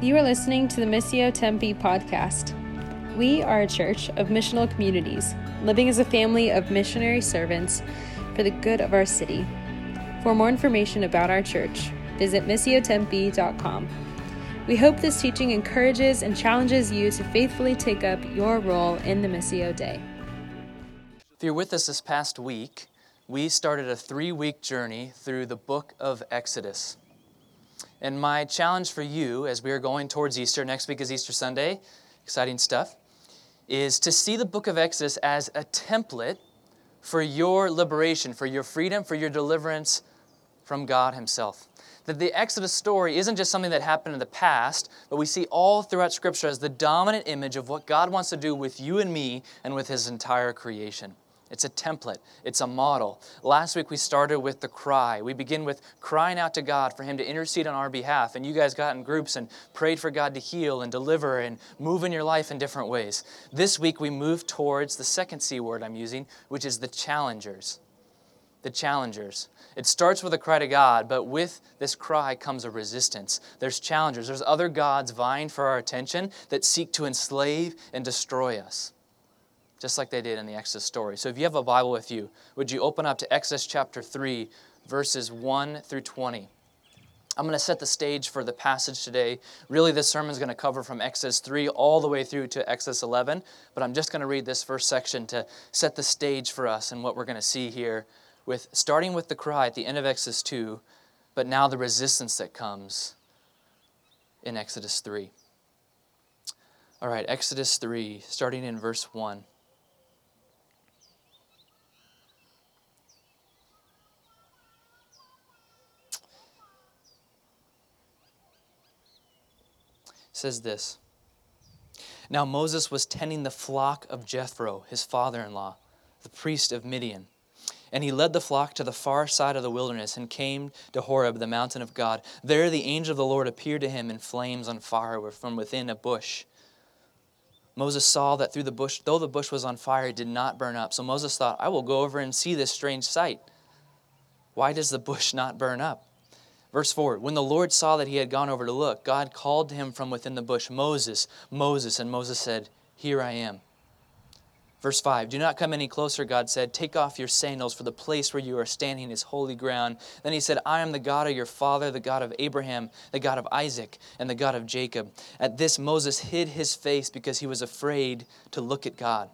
You are listening to the Missio Tempe podcast. We are a church of missional communities, living as a family of missionary servants for the good of our city. For more information about our church, visit missiotempe.com. We hope this teaching encourages and challenges you to faithfully take up your role in the Missio Dei. If you're with us this past week, we started a three week journey through the book of Exodus. And my challenge for you as we are going towards Easter, next week is Easter Sunday, exciting stuff, is to see the book of Exodus as a template for your liberation, for your freedom, for your deliverance from God Himself. That the Exodus story isn't just something that happened in the past, but we see all throughout Scripture as the dominant image of what God wants to do with you and me and with His entire creation. It's a template, it's a model. Last week we started with the cry. We begin with crying out to God for Him to intercede on our behalf. And you guys got in groups and prayed for God to heal and deliver and move in your life in different ways. This week we move towards the second C word I'm using, which is the challengers. The challengers. It starts with a cry to God, but with this cry comes a resistance. There's challengers, there's other gods vying for our attention that seek to enslave and destroy us just like they did in the Exodus story. So if you have a Bible with you, would you open up to Exodus chapter 3, verses 1 through 20? I'm going to set the stage for the passage today. Really, this sermon is going to cover from Exodus 3 all the way through to Exodus 11, but I'm just going to read this first section to set the stage for us and what we're going to see here, with starting with the cry at the end of Exodus 2, but now the resistance that comes in Exodus 3. All right, Exodus 3, starting in verse 1. Says this Now Moses was tending the flock of Jethro, his father in law, the priest of Midian. And he led the flock to the far side of the wilderness and came to Horeb, the mountain of God. There the angel of the Lord appeared to him in flames on fire from within a bush. Moses saw that through the bush, though the bush was on fire, it did not burn up. So Moses thought, I will go over and see this strange sight. Why does the bush not burn up? Verse 4 When the Lord saw that he had gone over to look, God called to him from within the bush, Moses, Moses. And Moses said, Here I am. Verse 5 Do not come any closer, God said. Take off your sandals, for the place where you are standing is holy ground. Then he said, I am the God of your father, the God of Abraham, the God of Isaac, and the God of Jacob. At this, Moses hid his face because he was afraid to look at God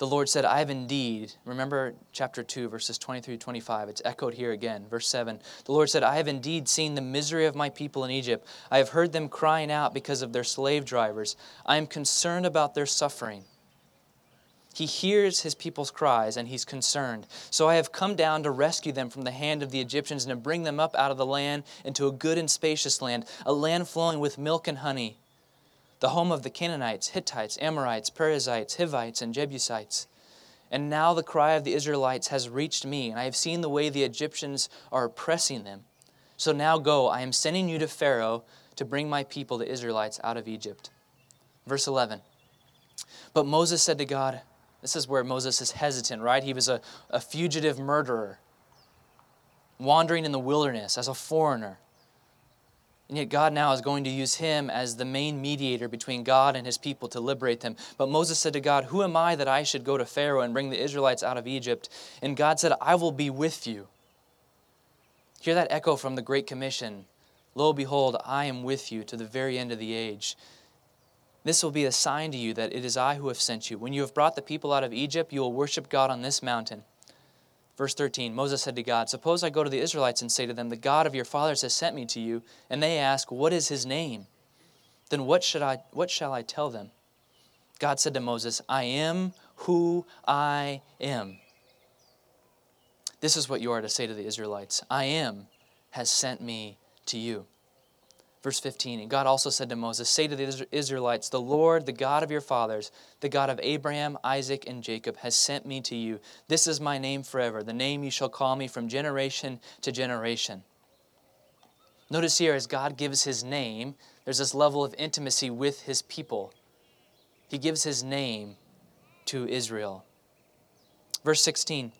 the Lord said, I have indeed, remember chapter 2, verses 23 to 25, it's echoed here again. Verse 7, the Lord said, I have indeed seen the misery of my people in Egypt. I have heard them crying out because of their slave drivers. I am concerned about their suffering. He hears his people's cries and he's concerned. So I have come down to rescue them from the hand of the Egyptians and to bring them up out of the land into a good and spacious land, a land flowing with milk and honey the home of the Canaanites, Hittites, Amorites, Perizzites, Hivites, and Jebusites. And now the cry of the Israelites has reached me, and I have seen the way the Egyptians are oppressing them. So now go, I am sending you to Pharaoh to bring my people, the Israelites, out of Egypt. Verse 11. But Moses said to God, this is where Moses is hesitant, right? He was a, a fugitive murderer, wandering in the wilderness as a foreigner. And yet, God now is going to use him as the main mediator between God and his people to liberate them. But Moses said to God, Who am I that I should go to Pharaoh and bring the Israelites out of Egypt? And God said, I will be with you. Hear that echo from the Great Commission Lo, behold, I am with you to the very end of the age. This will be a sign to you that it is I who have sent you. When you have brought the people out of Egypt, you will worship God on this mountain. Verse 13 Moses said to God, Suppose I go to the Israelites and say to them, The God of your fathers has sent me to you, and they ask, What is his name? Then what, should I, what shall I tell them? God said to Moses, I am who I am. This is what you are to say to the Israelites I am has sent me to you. Verse 15, and God also said to Moses, Say to the Israelites, The Lord, the God of your fathers, the God of Abraham, Isaac, and Jacob, has sent me to you. This is my name forever, the name you shall call me from generation to generation. Notice here, as God gives his name, there's this level of intimacy with his people. He gives his name to Israel. Verse 16,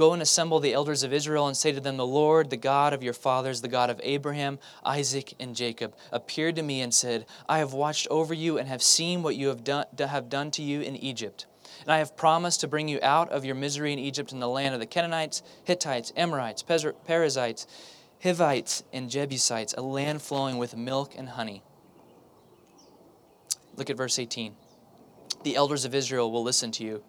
Go and assemble the elders of Israel and say to them, The Lord, the God of your fathers, the God of Abraham, Isaac, and Jacob, appeared to me and said, I have watched over you and have seen what you have done, have done to you in Egypt. And I have promised to bring you out of your misery in Egypt in the land of the Canaanites, Hittites, Amorites, Perizzites, Hivites, and Jebusites, a land flowing with milk and honey. Look at verse 18. The elders of Israel will listen to you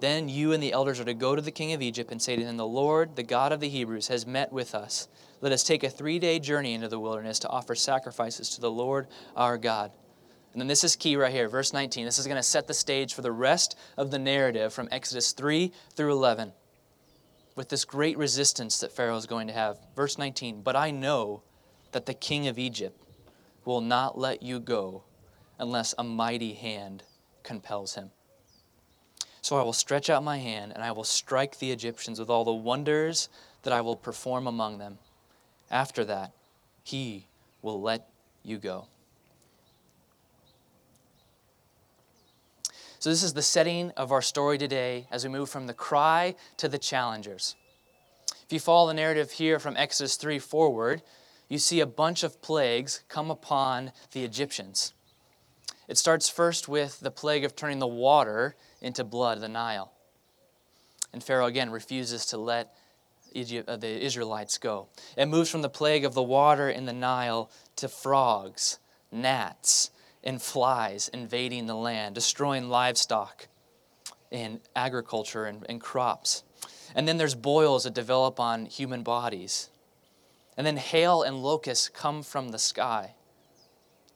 then you and the elders are to go to the king of Egypt and say to him, The Lord, the God of the Hebrews, has met with us. Let us take a three day journey into the wilderness to offer sacrifices to the Lord our God. And then this is key right here, verse 19. This is going to set the stage for the rest of the narrative from Exodus 3 through 11 with this great resistance that Pharaoh is going to have. Verse 19 But I know that the king of Egypt will not let you go unless a mighty hand compels him. So I will stretch out my hand, and I will strike the Egyptians with all the wonders that I will perform among them. After that, he will let you go. So, this is the setting of our story today as we move from the cry to the challengers. If you follow the narrative here from Exodus 3 forward, you see a bunch of plagues come upon the Egyptians. It starts first with the plague of turning the water into blood, the Nile. And Pharaoh again refuses to let Egypt, uh, the Israelites go. It moves from the plague of the water in the Nile to frogs, gnats, and flies invading the land, destroying livestock and agriculture and, and crops. And then there's boils that develop on human bodies. And then hail and locusts come from the sky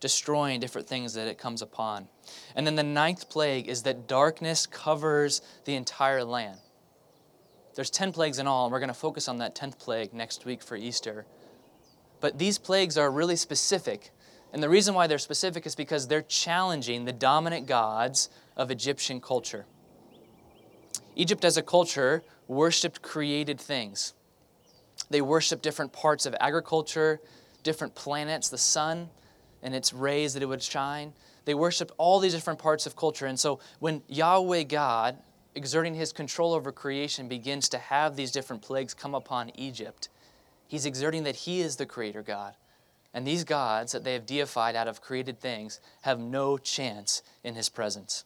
destroying different things that it comes upon. And then the ninth plague is that darkness covers the entire land. There's 10 plagues in all, and we're going to focus on that 10th plague next week for Easter. But these plagues are really specific. And the reason why they're specific is because they're challenging the dominant gods of Egyptian culture. Egypt, as a culture, worshiped created things. They worshiped different parts of agriculture, different planets, the sun, and its rays that it would shine. They worshiped all these different parts of culture. And so when Yahweh God, exerting his control over creation, begins to have these different plagues come upon Egypt, he's exerting that he is the creator God. And these gods that they have deified out of created things have no chance in his presence.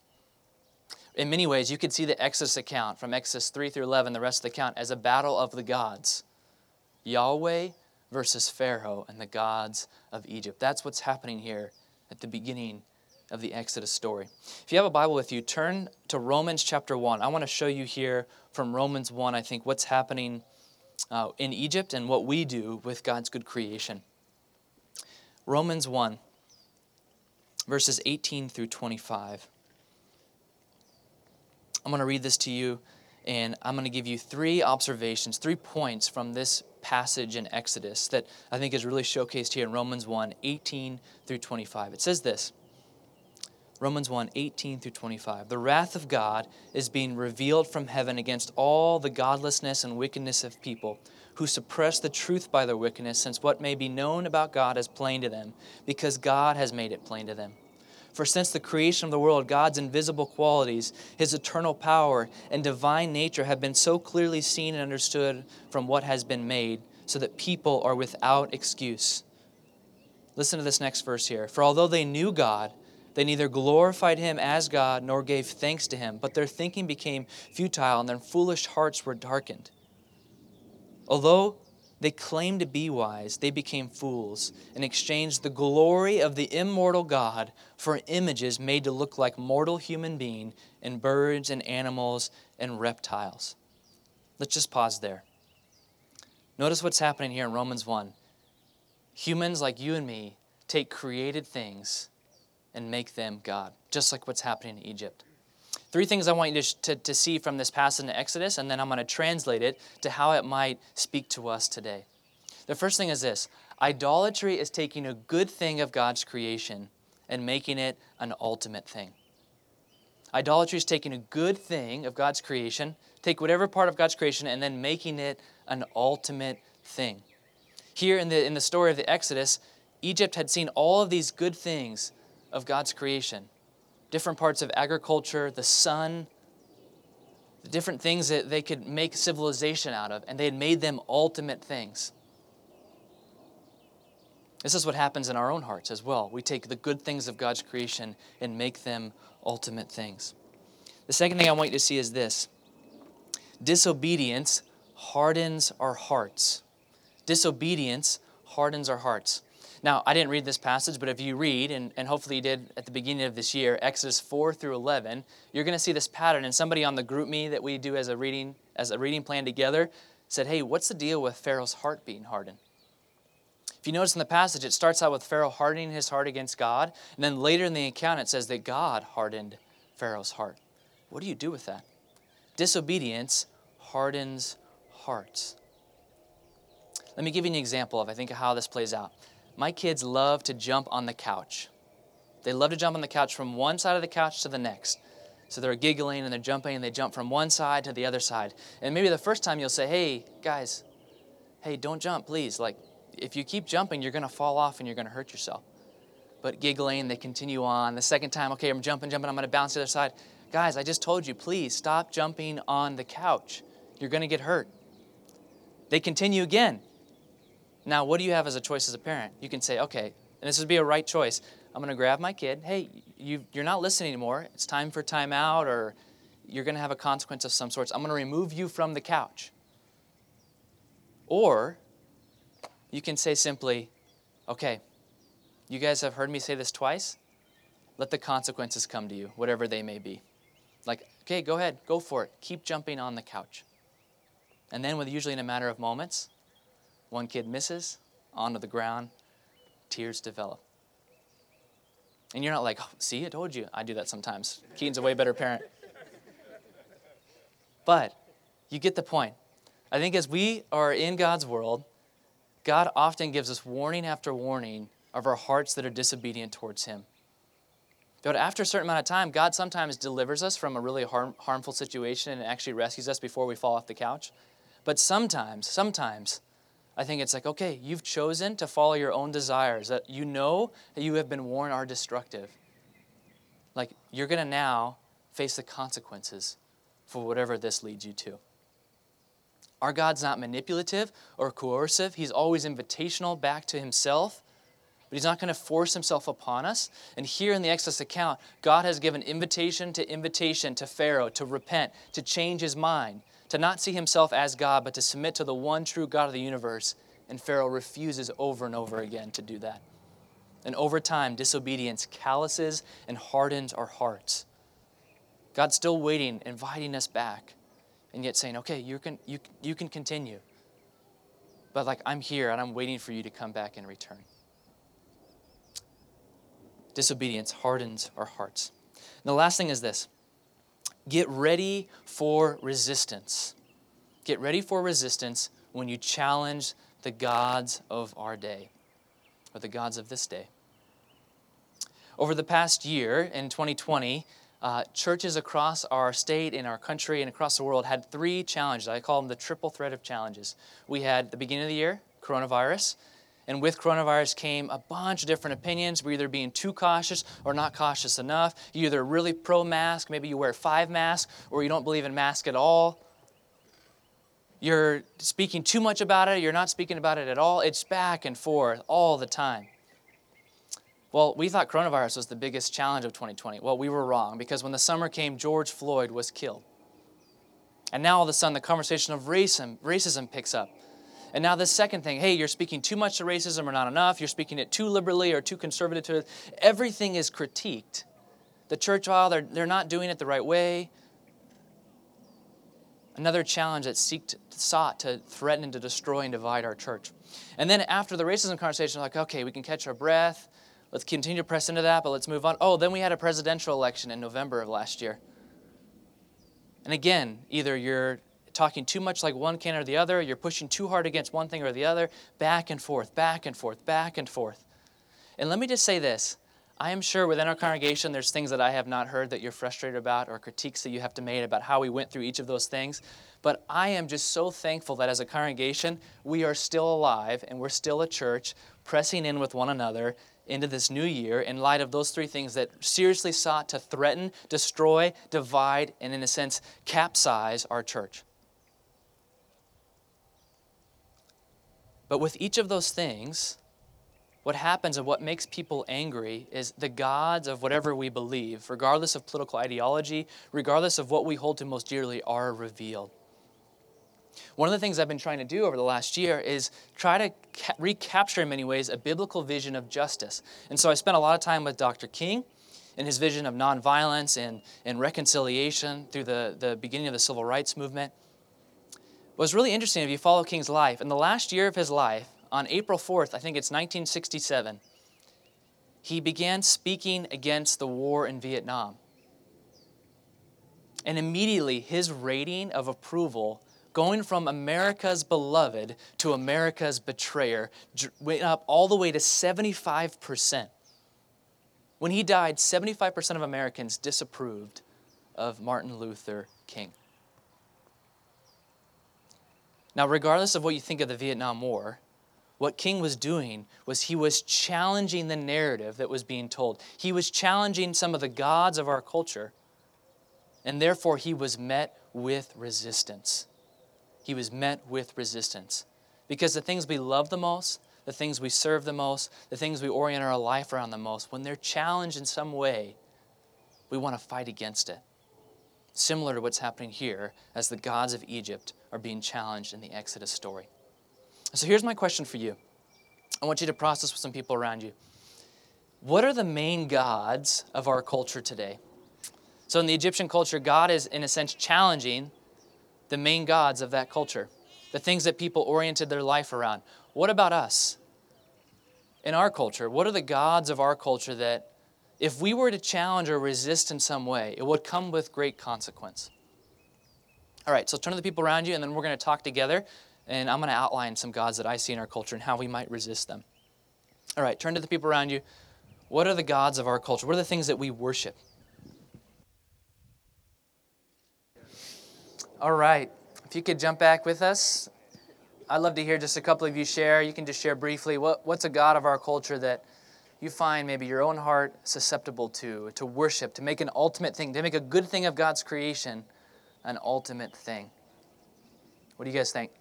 In many ways, you could see the Exodus account from Exodus 3 through 11, the rest of the account, as a battle of the gods. Yahweh versus Pharaoh and the gods of Egypt. That's what's happening here at the beginning of the Exodus story. If you have a Bible with you, turn to Romans chapter 1. I want to show you here from Romans 1, I think, what's happening uh, in Egypt and what we do with God's good creation. Romans 1, verses 18 through 25. I'm going to read this to you, and I'm going to give you three observations, three points from this passage in Exodus that I think is really showcased here in Romans 1 18 through 25. It says this Romans 1 18 through 25. The wrath of God is being revealed from heaven against all the godlessness and wickedness of people who suppress the truth by their wickedness, since what may be known about God is plain to them, because God has made it plain to them. For since the creation of the world, God's invisible qualities, his eternal power, and divine nature have been so clearly seen and understood from what has been made, so that people are without excuse. Listen to this next verse here. For although they knew God, they neither glorified him as God nor gave thanks to him, but their thinking became futile and their foolish hearts were darkened. Although they claimed to be wise, they became fools and exchanged the glory of the immortal God for images made to look like mortal human being and birds and animals and reptiles. Let's just pause there. Notice what's happening here in Romans 1. Humans like you and me take created things and make them God, just like what's happening in Egypt. Three things I want you to, to, to see from this passage in Exodus, and then I'm going to translate it to how it might speak to us today. The first thing is this idolatry is taking a good thing of God's creation and making it an ultimate thing. Idolatry is taking a good thing of God's creation, take whatever part of God's creation, and then making it an ultimate thing. Here in the, in the story of the Exodus, Egypt had seen all of these good things of God's creation different parts of agriculture, the sun, the different things that they could make civilization out of, and they had made them ultimate things. This is what happens in our own hearts as well. We take the good things of God's creation and make them ultimate things. The second thing I want you to see is this disobedience hardens our hearts. Disobedience hardens our hearts. Now, I didn't read this passage, but if you read, and, and hopefully you did at the beginning of this year, Exodus 4 through 11, you're going to see this pattern. And somebody on the GroupMe that we do as a reading, as a reading plan together said, Hey, what's the deal with Pharaoh's heart being hardened? If you notice in the passage, it starts out with Pharaoh hardening his heart against God, and then later in the account, it says that God hardened Pharaoh's heart. What do you do with that? Disobedience hardens hearts. Let me give you an example of, I think, how this plays out. My kids love to jump on the couch. They love to jump on the couch from one side of the couch to the next. So they're giggling and they're jumping and they jump from one side to the other side. And maybe the first time you'll say, hey, guys, hey, don't jump, please. Like, if you keep jumping, you're going to fall off and you're going to hurt yourself. But giggling, they continue on. The second time, okay, I'm jumping, jumping, I'm going to bounce to the other side. Guys, I just told you, please stop jumping on the couch. You're going to get hurt. They continue again. Now, what do you have as a choice as a parent? You can say, okay, and this would be a right choice. I'm going to grab my kid. Hey, you, you're not listening anymore. It's time for timeout, or you're going to have a consequence of some sorts. I'm going to remove you from the couch. Or you can say simply, okay, you guys have heard me say this twice. Let the consequences come to you, whatever they may be. Like, okay, go ahead, go for it. Keep jumping on the couch. And then, with usually in a matter of moments, one kid misses onto the ground, tears develop. And you're not like, oh, see, I told you. I do that sometimes. Keaton's a way better parent. But you get the point. I think as we are in God's world, God often gives us warning after warning of our hearts that are disobedient towards Him. But after a certain amount of time, God sometimes delivers us from a really harm, harmful situation and actually rescues us before we fall off the couch. But sometimes, sometimes, I think it's like, okay, you've chosen to follow your own desires that you know that you have been warned are destructive. Like, you're going to now face the consequences for whatever this leads you to. Our God's not manipulative or coercive, He's always invitational back to Himself. But he's not going to force himself upon us. And here in the Exodus account, God has given invitation to invitation to Pharaoh to repent, to change his mind, to not see himself as God, but to submit to the one true God of the universe. And Pharaoh refuses over and over again to do that. And over time, disobedience calluses and hardens our hearts. God's still waiting, inviting us back and yet saying, okay, you can, you, you can continue. But like, I'm here and I'm waiting for you to come back and return. Disobedience hardens our hearts. And the last thing is this get ready for resistance. Get ready for resistance when you challenge the gods of our day or the gods of this day. Over the past year in 2020, uh, churches across our state, in our country, and across the world had three challenges. I call them the triple threat of challenges. We had the beginning of the year, coronavirus, and with coronavirus came a bunch of different opinions. We're either being too cautious or not cautious enough. You're either really pro mask, maybe you wear five masks, or you don't believe in masks at all. You're speaking too much about it, you're not speaking about it at all. It's back and forth all the time. Well, we thought coronavirus was the biggest challenge of 2020. Well, we were wrong because when the summer came, George Floyd was killed. And now all of a sudden, the conversation of racism, racism picks up. And now this second thing, hey, you're speaking too much to racism or not enough. You're speaking it too liberally or too conservative. Everything is critiqued. The church, while they're, they're not doing it the right way. Another challenge that seeked, sought to threaten and to destroy and divide our church. And then after the racism conversation, like, okay, we can catch our breath. Let's continue to press into that, but let's move on. Oh, then we had a presidential election in November of last year. And again, either you're talking too much like one can or the other, you're pushing too hard against one thing or the other, back and forth, back and forth, back and forth. And let me just say this I am sure within our congregation there's things that I have not heard that you're frustrated about or critiques that you have to make about how we went through each of those things. But I am just so thankful that as a congregation, we are still alive and we're still a church pressing in with one another into this new year in light of those three things that seriously sought to threaten, destroy, divide, and in a sense, capsize our church. But with each of those things, what happens and what makes people angry is the gods of whatever we believe, regardless of political ideology, regardless of what we hold to most dearly, are revealed. One of the things I've been trying to do over the last year is try to ca- recapture, in many ways, a biblical vision of justice. And so I spent a lot of time with Dr. King and his vision of nonviolence and, and reconciliation through the, the beginning of the civil rights movement. What's really interesting if you follow King's life, in the last year of his life, on April 4th, I think it's 1967, he began speaking against the war in Vietnam. And immediately his rating of approval, going from America's beloved to America's betrayer, went up all the way to 75%. When he died, 75% of Americans disapproved of Martin Luther King. Now, regardless of what you think of the Vietnam War, what King was doing was he was challenging the narrative that was being told. He was challenging some of the gods of our culture, and therefore he was met with resistance. He was met with resistance. Because the things we love the most, the things we serve the most, the things we orient our life around the most, when they're challenged in some way, we want to fight against it. Similar to what's happening here as the gods of Egypt are being challenged in the Exodus story. So here's my question for you. I want you to process with some people around you. What are the main gods of our culture today? So, in the Egyptian culture, God is, in a sense, challenging the main gods of that culture, the things that people oriented their life around. What about us? In our culture, what are the gods of our culture that, if we were to challenge or resist in some way, it would come with great consequence? All right, so turn to the people around you, and then we're going to talk together and I'm going to outline some gods that I see in our culture and how we might resist them. All right, turn to the people around you. What are the gods of our culture? What are the things that we worship? All right, if you could jump back with us, I'd love to hear just a couple of you share. You can just share briefly what, what's a God of our culture that you find maybe your own heart susceptible to, to worship, to make an ultimate thing, to make a good thing of God's creation an ultimate thing. What do you guys think?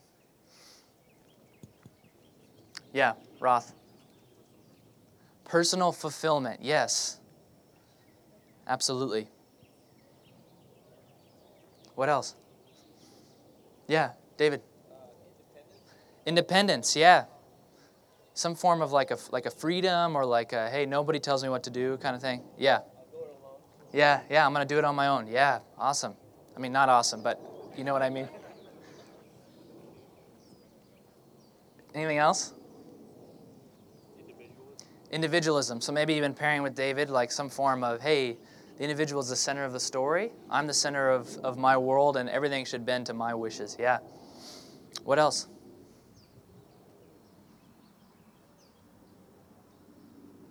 Yeah, Roth. Personal fulfillment, yes. Absolutely. What else? Yeah, David. Uh, independence. independence, yeah. Some form of like a like a freedom or like a hey nobody tells me what to do kind of thing. Yeah. Yeah, yeah. I'm gonna do it on my own. Yeah, awesome. I mean, not awesome, but you know what I mean. Anything else? individualism. So maybe even pairing with David, like some form of, hey, the individual is the center of the story. I'm the center of, of my world, and everything should bend to my wishes. Yeah. What else?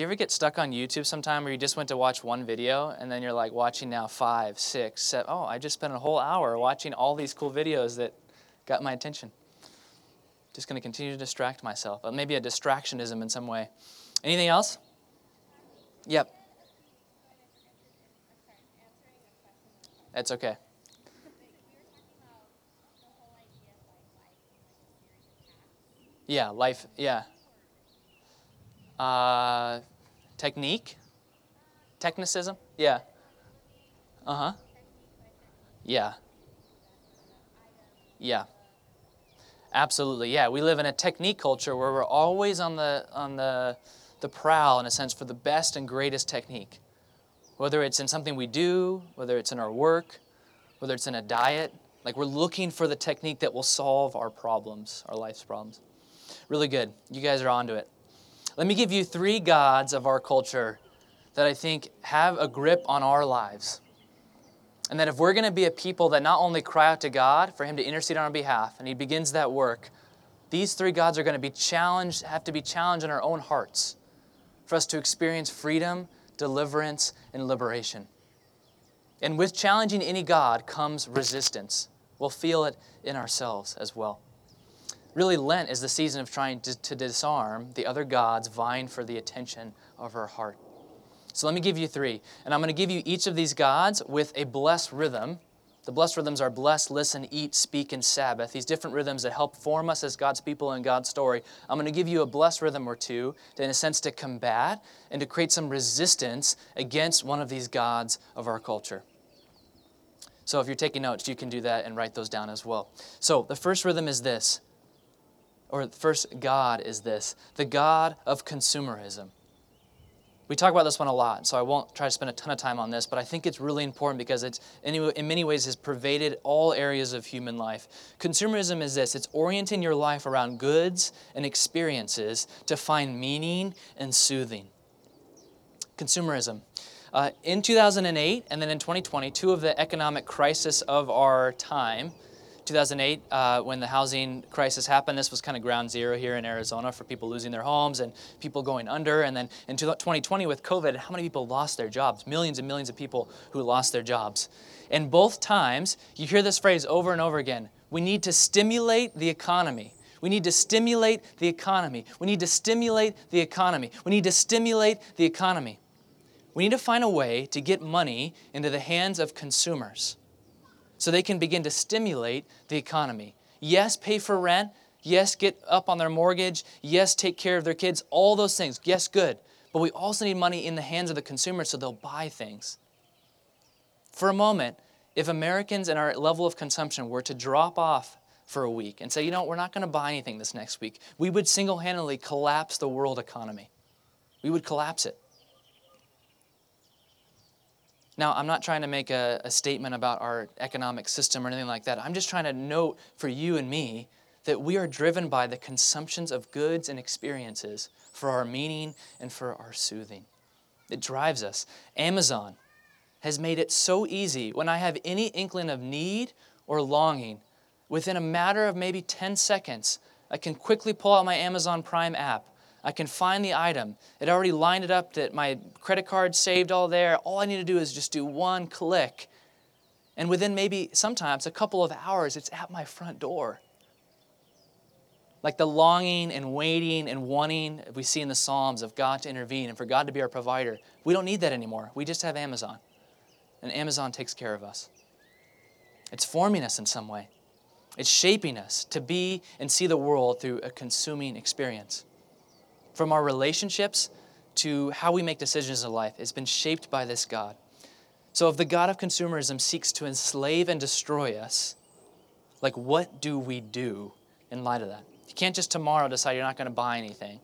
Do you ever get stuck on YouTube sometime where you just went to watch one video and then you're like watching now five, six, seven? Oh, I just spent a whole hour watching all these cool videos that got my attention. Just going to continue to distract myself. Maybe a distractionism in some way. Anything else? Yep. That's okay. Yeah, life, yeah. Uh, technique? Technicism? Yeah. Uh huh. Yeah. Yeah. Absolutely. Yeah, we live in a technique culture where we're always on the on the the prowl in a sense for the best and greatest technique whether it's in something we do, whether it's in our work, whether it's in a diet, like we're looking for the technique that will solve our problems, our life's problems. Really good. You guys are onto it. Let me give you three gods of our culture that I think have a grip on our lives. And that if we're going to be a people that not only cry out to God for Him to intercede on our behalf, and He begins that work, these three gods are going to be challenged, have to be challenged in our own hearts for us to experience freedom, deliverance, and liberation. And with challenging any God comes resistance. We'll feel it in ourselves as well. Really, Lent is the season of trying to, to disarm the other gods vying for the attention of our heart. So let me give you three. And I'm going to give you each of these gods with a blessed rhythm. The blessed rhythms are bless, listen, eat, speak, and Sabbath. These different rhythms that help form us as God's people in God's story. I'm going to give you a blessed rhythm or two, to, in a sense, to combat and to create some resistance against one of these gods of our culture. So if you're taking notes, you can do that and write those down as well. So the first rhythm is this, or first God is this the God of consumerism. We talk about this one a lot, so I won't try to spend a ton of time on this, but I think it's really important because it's in many ways has pervaded all areas of human life. Consumerism is this it's orienting your life around goods and experiences to find meaning and soothing. Consumerism. Uh, in 2008 and then in 2020, two of the economic crisis of our time, 2008, uh, when the housing crisis happened, this was kind of ground zero here in Arizona for people losing their homes and people going under. And then in 2020, with COVID, how many people lost their jobs? Millions and millions of people who lost their jobs. And both times, you hear this phrase over and over again we need to stimulate the economy. We need to stimulate the economy. We need to stimulate the economy. We need to stimulate the economy. We need to find a way to get money into the hands of consumers so they can begin to stimulate the economy. Yes, pay for rent. Yes, get up on their mortgage. Yes, take care of their kids. All those things. Yes, good. But we also need money in the hands of the consumer so they'll buy things. For a moment, if Americans and our level of consumption were to drop off for a week and say, you know, we're not going to buy anything this next week, we would single handedly collapse the world economy. We would collapse it. Now, I'm not trying to make a, a, statement about our economic system or anything like that. I'm just trying to note for you and me that we are driven by the consumptions of goods and experiences for our meaning and for our soothing. It drives us. Amazon has made it so easy when I have any inkling of need or longing, within a matter of maybe 10 seconds, I can quickly pull out my Amazon Prime app I can find the item. It already lined it up that my credit card saved all there. All I need to do is just do one click. And within maybe sometimes a couple of hours, it's at my front door. Like the longing and waiting and wanting we see in the Psalms of God to intervene and for God to be our provider. We don't need that anymore. We just have Amazon. And Amazon takes care of us. It's forming us in some way, it's shaping us to be and see the world through a consuming experience from our relationships to how we make decisions in life, has been shaped by this God. So if the God of consumerism seeks to enslave and destroy us, like what do we do in light of that? You can't just tomorrow decide you're not going to buy anything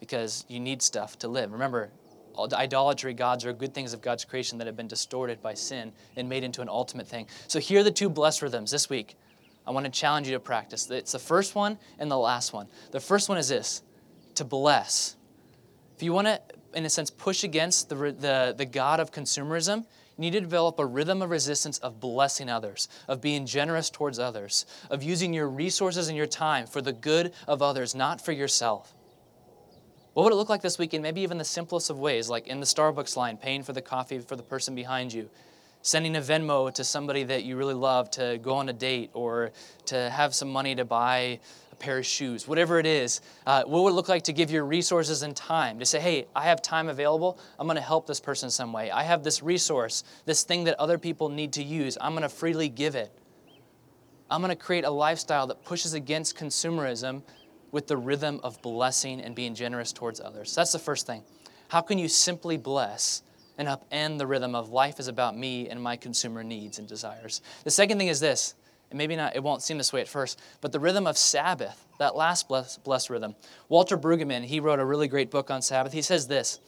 because you need stuff to live. Remember, idolatry gods are good things of God's creation that have been distorted by sin and made into an ultimate thing. So here are the two blessed rhythms this week. I want to challenge you to practice. It's the first one and the last one. The first one is this to bless. If you want to, in a sense, push against the, the, the God of consumerism, you need to develop a rhythm of resistance of blessing others, of being generous towards others, of using your resources and your time for the good of others, not for yourself. What would it look like this weekend? Maybe even the simplest of ways, like in the Starbucks line, paying for the coffee for the person behind you, sending a Venmo to somebody that you really love to go on a date or to have some money to buy a pair of shoes, whatever it is, uh, what would it look like to give your resources and time? To say, hey, I have time available. I'm going to help this person some way. I have this resource, this thing that other people need to use. I'm going to freely give it. I'm going to create a lifestyle that pushes against consumerism with the rhythm of blessing and being generous towards others. That's the first thing. How can you simply bless and upend the rhythm of life is about me and my consumer needs and desires? The second thing is this and maybe not, it won't seem this way at first, but the rhythm of Sabbath, that last blessed, rhythm. Walter Brueggemann, he wrote a really great book on Sabbath. He says this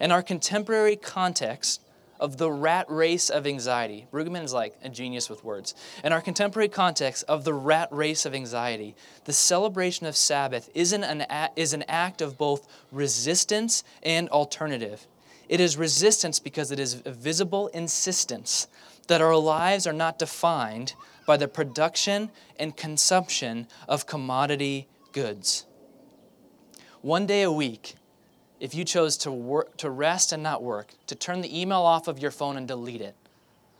In our contemporary context of the rat race of anxiety. Brueggemann is like a genius with words. In our contemporary context of the rat race of anxiety, the celebration of Sabbath isn't an, is an act of both resistance and alternative. It is resistance because it is a visible insistence that our lives are not defined by the production and consumption of commodity goods. One day a week, if you chose to, work, to rest and not work, to turn the email off of your phone and delete it.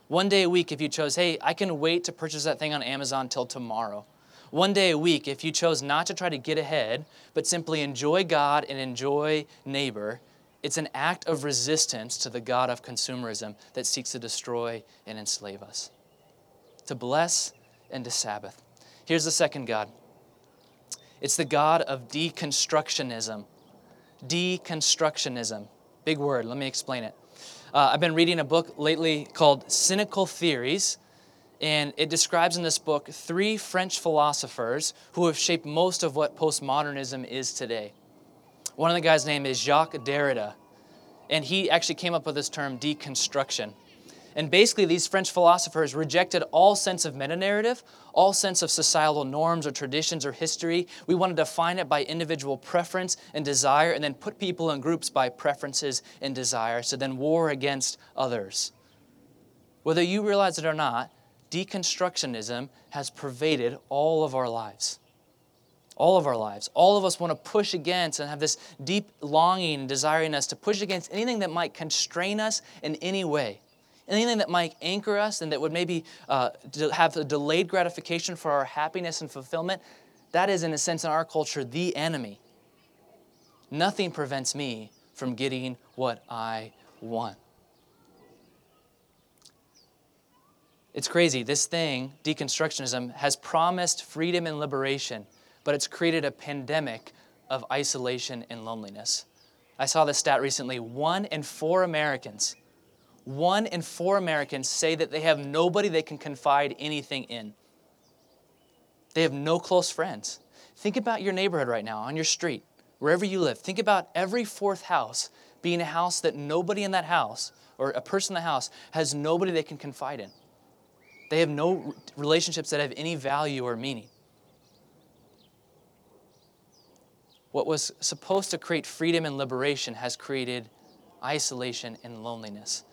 One day a week, if you chose, hey, I can wait to purchase that thing on Amazon till tomorrow. One day a week, if you chose not to try to get ahead, but simply enjoy God and enjoy neighbor, it's an act of resistance to the God of consumerism that seeks to destroy and enslave us. To bless and to Sabbath. Here's the second God it's the God of deconstructionism deconstructionism. Big word, let me explain it. Uh, I've been reading a book lately called Cynical Theories, and it describes in this book three French philosophers who have shaped most of what postmodernism is today. One of the guys' name is Jacques Derrida, and he actually came up with this term deconstruction. And basically, these French philosophers rejected all sense of meta narrative, all sense of societal norms or traditions or history. We want to define it by individual preference and desire, and then put people in groups by preferences and desire, so then war against others. Whether you realize it or not, deconstructionism has pervaded all of our lives. All of our lives. All of us want to push against and have this deep longing and desiring us to push against anything that might constrain us in any way anything that might anchor us and that would maybe uh, have a delayed gratification for our happiness and fulfillment, that is, in a sense, in our culture, the enemy. Nothing prevents me from getting what I want. It's crazy. This thing, deconstructionism, has promised freedom and liberation, but it's created a pandemic of isolation and loneliness. I saw this stat recently one in four Americans one in four Americans say that they have nobody they can confide anything in. They have no close friends. Think about your neighborhood right now, on your street, wherever you live. Think about every fourth house being a house that nobody in that house, or a person in the house, has nobody they can confide in. They have no relationships that have any value or meaning. What was supposed to create freedom and liberation has created isolation and loneliness.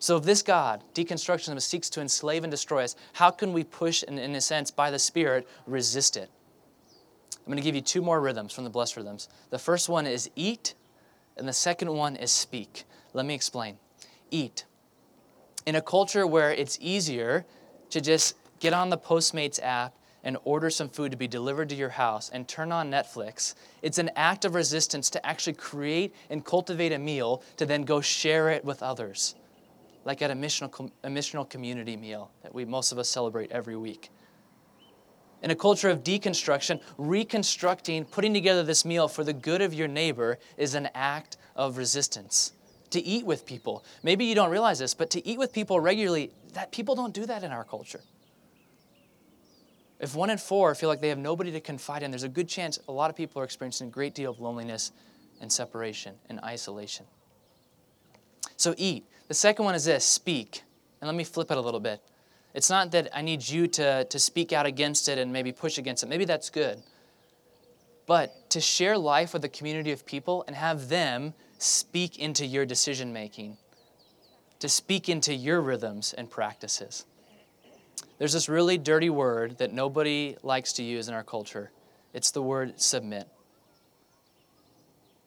So, if this God, deconstructionism, seeks to enslave and destroy us, how can we push, and in a sense, by the Spirit, resist it? I'm going to give you two more rhythms from the blessed rhythms. The first one is eat, and the second one is speak. Let me explain. Eat. In a culture where it's easier to just get on the Postmates app and order some food to be delivered to your house and turn on Netflix, it's an act of resistance to actually create and cultivate a meal to then go share it with others like at a missional, a missional community meal that we most of us celebrate every week. In a culture of deconstruction, reconstructing, putting together this meal for the good of your neighbor is an act of resistance. To eat with people. Maybe you don't realize this, but to eat with people regularly, that people don't do that in our culture. If one in four feel like they have nobody to confide in, there's a good chance a lot of people are experiencing a great deal of loneliness and separation and isolation. So eat. The second one is this speak. And let me flip it a little bit. It's not that I need you to, to speak out against it and maybe push against it. Maybe that's good. But to share life with a community of people and have them speak into your decision making, to speak into your rhythms and practices. There's this really dirty word that nobody likes to use in our culture. It's the word submit.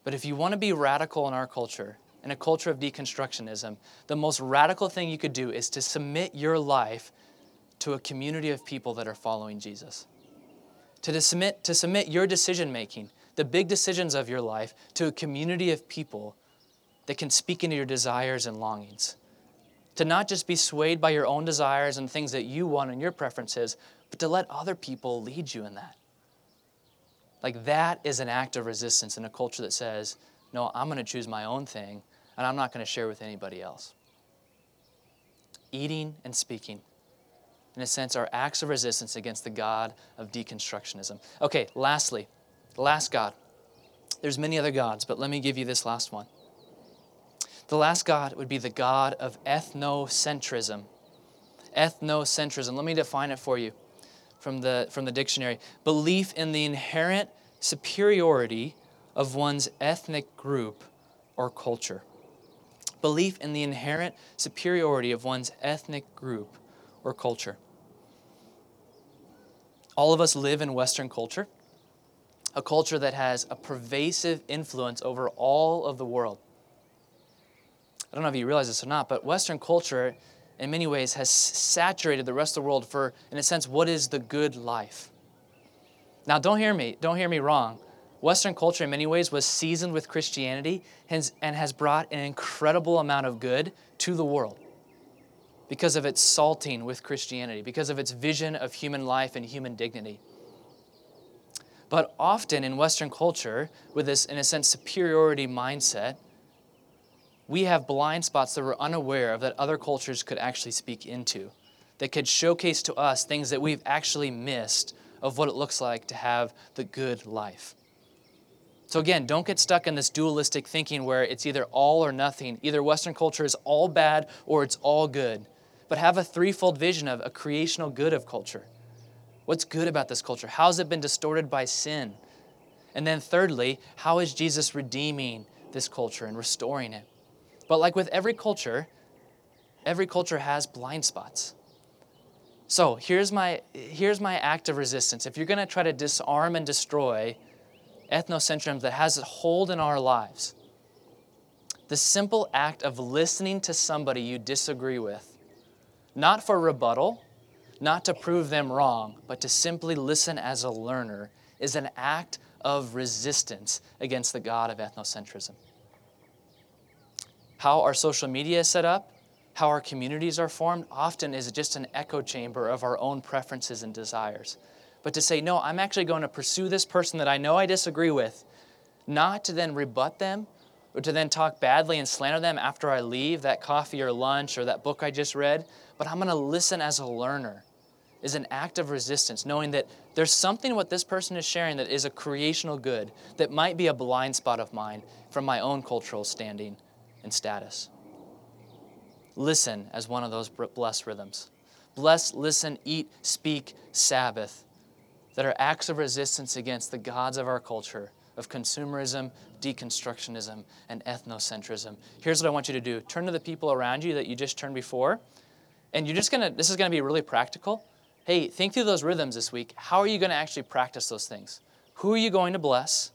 But if you want to be radical in our culture, in a culture of deconstructionism, the most radical thing you could do is to submit your life to a community of people that are following Jesus. To submit, to submit your decision making, the big decisions of your life, to a community of people that can speak into your desires and longings. To not just be swayed by your own desires and things that you want and your preferences, but to let other people lead you in that. Like that is an act of resistance in a culture that says, no, I'm going to choose my own thing and I'm not going to share with anybody else. Eating and speaking, in a sense, are acts of resistance against the God of deconstructionism. Okay, lastly, the last God. There's many other gods, but let me give you this last one. The last God would be the God of ethnocentrism. Ethnocentrism. Let me define it for you from the, from the dictionary belief in the inherent superiority of one's ethnic group or culture. Belief in the inherent superiority of one's ethnic group or culture. All of us live in Western culture, a culture that has a pervasive influence over all of the world. I don't know if you realize this or not, but Western culture in many ways, has saturated the rest of the world for, in a sense, what is the good life. Now, don't hear me, don't hear me wrong. Western culture, in many ways, was seasoned with Christianity and has brought an incredible amount of good to the world because of its salting with Christianity, because of its vision of human life and human dignity. But often in Western culture, with this, in a sense, superiority mindset, we have blind spots that we're unaware of that other cultures could actually speak into, that could showcase to us things that we've actually missed of what it looks like to have the good life. So, again, don't get stuck in this dualistic thinking where it's either all or nothing. Either Western culture is all bad or it's all good. But have a threefold vision of a creational good of culture. What's good about this culture? How has it been distorted by sin? And then, thirdly, how is Jesus redeeming this culture and restoring it? But like with every culture, every culture has blind spots. So here's my, here's my act of resistance. If you're going to try to disarm and destroy ethnocentrism that has a hold in our lives, the simple act of listening to somebody you disagree with, not for rebuttal, not to prove them wrong, but to simply listen as a learner, is an act of resistance against the God of ethnocentrism how our social media is set up, how our communities are formed, often is just an echo chamber of our own preferences and desires. But to say, no, I'm actually going to pursue this person that I know I disagree with, not to then rebut them or to then talk badly and slander them after I leave that coffee or lunch or that book I just read, but I'm going to listen as a learner is an act of resistance, knowing that there's something what this person is sharing that is a creational good that might be a blind spot of mine from my own cultural standing and status. Listen as one of those blessed rhythms. Bless, listen, eat, speak, Sabbath that are acts of resistance against the gods of our culture of consumerism, deconstructionism, and ethnocentrism. Here's what I want you to do turn to the people around you that you just turned before, and you're just gonna, this is gonna be really practical. Hey, think through those rhythms this week. How are you gonna actually practice those things? Who are you going to bless?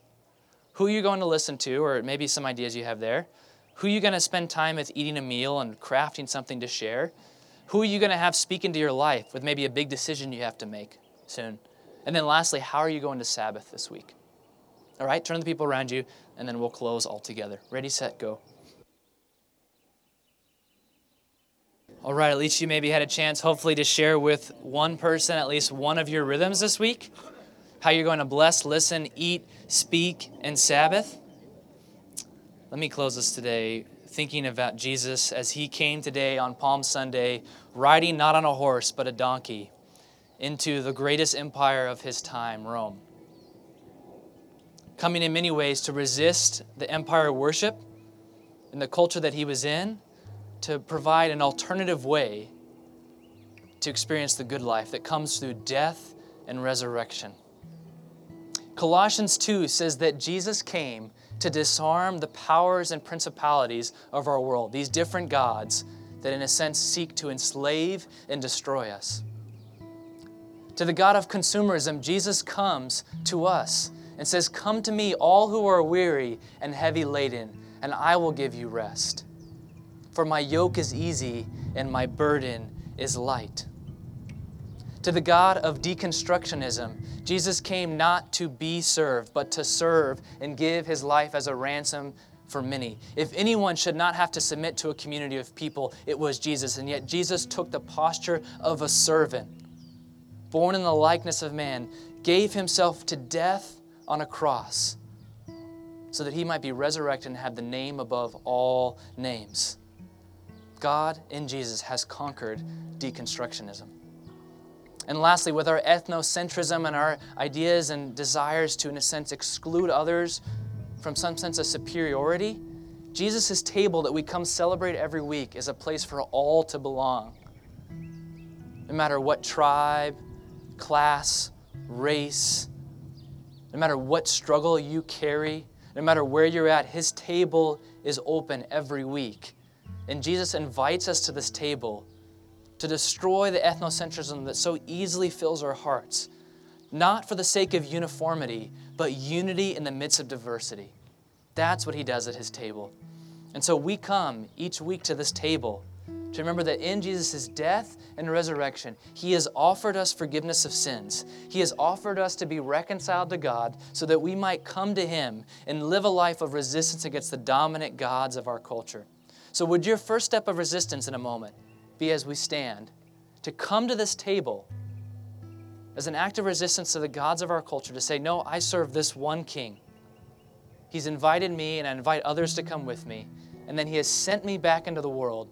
Who are you going to listen to, or maybe some ideas you have there? Who are you to spend time with eating a meal and crafting something to share? Who are you to have speak into your life with maybe a big decision you have to make soon? And then lastly, how are you going to Sabbath this week? All right, turn to the people around you, and then we'll close all together. Ready, set, go. All right, at least you maybe had a chance, hopefully, to share with one person at least one of your rhythms this week. How you're going to bless, listen, eat, speak, and Sabbath. Let me close this today thinking about Jesus as he came today on Palm Sunday, riding not on a horse, but a donkey, into the greatest empire of his time, Rome. Coming in many ways to resist the empire worship and the culture that he was in, to provide an alternative way to experience the good life that comes through death and resurrection. Colossians 2 says that Jesus came to disarm the powers and principalities of our world, these different gods that, in a sense, seek to enslave and destroy us. To the God of consumerism, Jesus comes to us and says, Come to me, all who are weary and heavy laden, and I will give you rest. For my yoke is easy and my burden is light. To the God of deconstructionism, Jesus came not to be served, but to serve and give his life as a ransom for many. If anyone should not have to submit to a community of people, it was Jesus. And yet Jesus took the posture of a servant, born in the likeness of man, gave himself to death on a cross so that he might be resurrected and have the name above all names. God in Jesus has conquered deconstructionism. And lastly, with our ethnocentrism and our ideas and desires to, in a sense, exclude others from some sense of superiority, Jesus' table that we come celebrate every week is a place for all to belong. No matter what tribe, class, race, no matter what struggle you carry, no matter where you're at, His table is open every week. And Jesus invites us to this table to destroy the ethnocentrism that so easily fills our hearts, not for the sake of uniformity, but unity in the midst of diversity. That's what He does at His table. And so we come each week to this table to remember that in Jesus' death and resurrection, He has offered us forgiveness of sins. He has offered us to be reconciled to God so that we might come to Him and live a life of resistance against the dominant gods of our culture. So, would your first step of resistance in a moment be as we stand to come to this table as an act of resistance to the gods of our culture to say, No, I serve this one King. He's invited me, and I invite others to come with me. And then He has sent me back into the world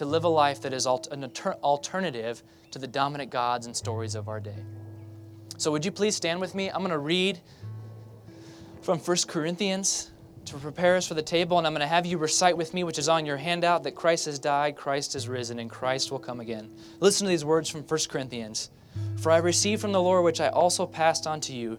to live a life that is an alternative to the dominant gods and stories of our day. So, would you please stand with me? I'm going to read from 1 Corinthians to prepare us for the table, and I'm going to have you recite with me, which is on your handout, that Christ has died, Christ has risen, and Christ will come again. Listen to these words from 1 Corinthians For I received from the Lord, which I also passed on to you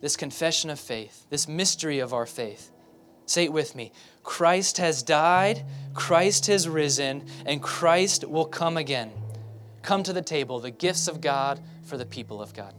this confession of faith, this mystery of our faith. Say it with me Christ has died, Christ has risen, and Christ will come again. Come to the table, the gifts of God for the people of God.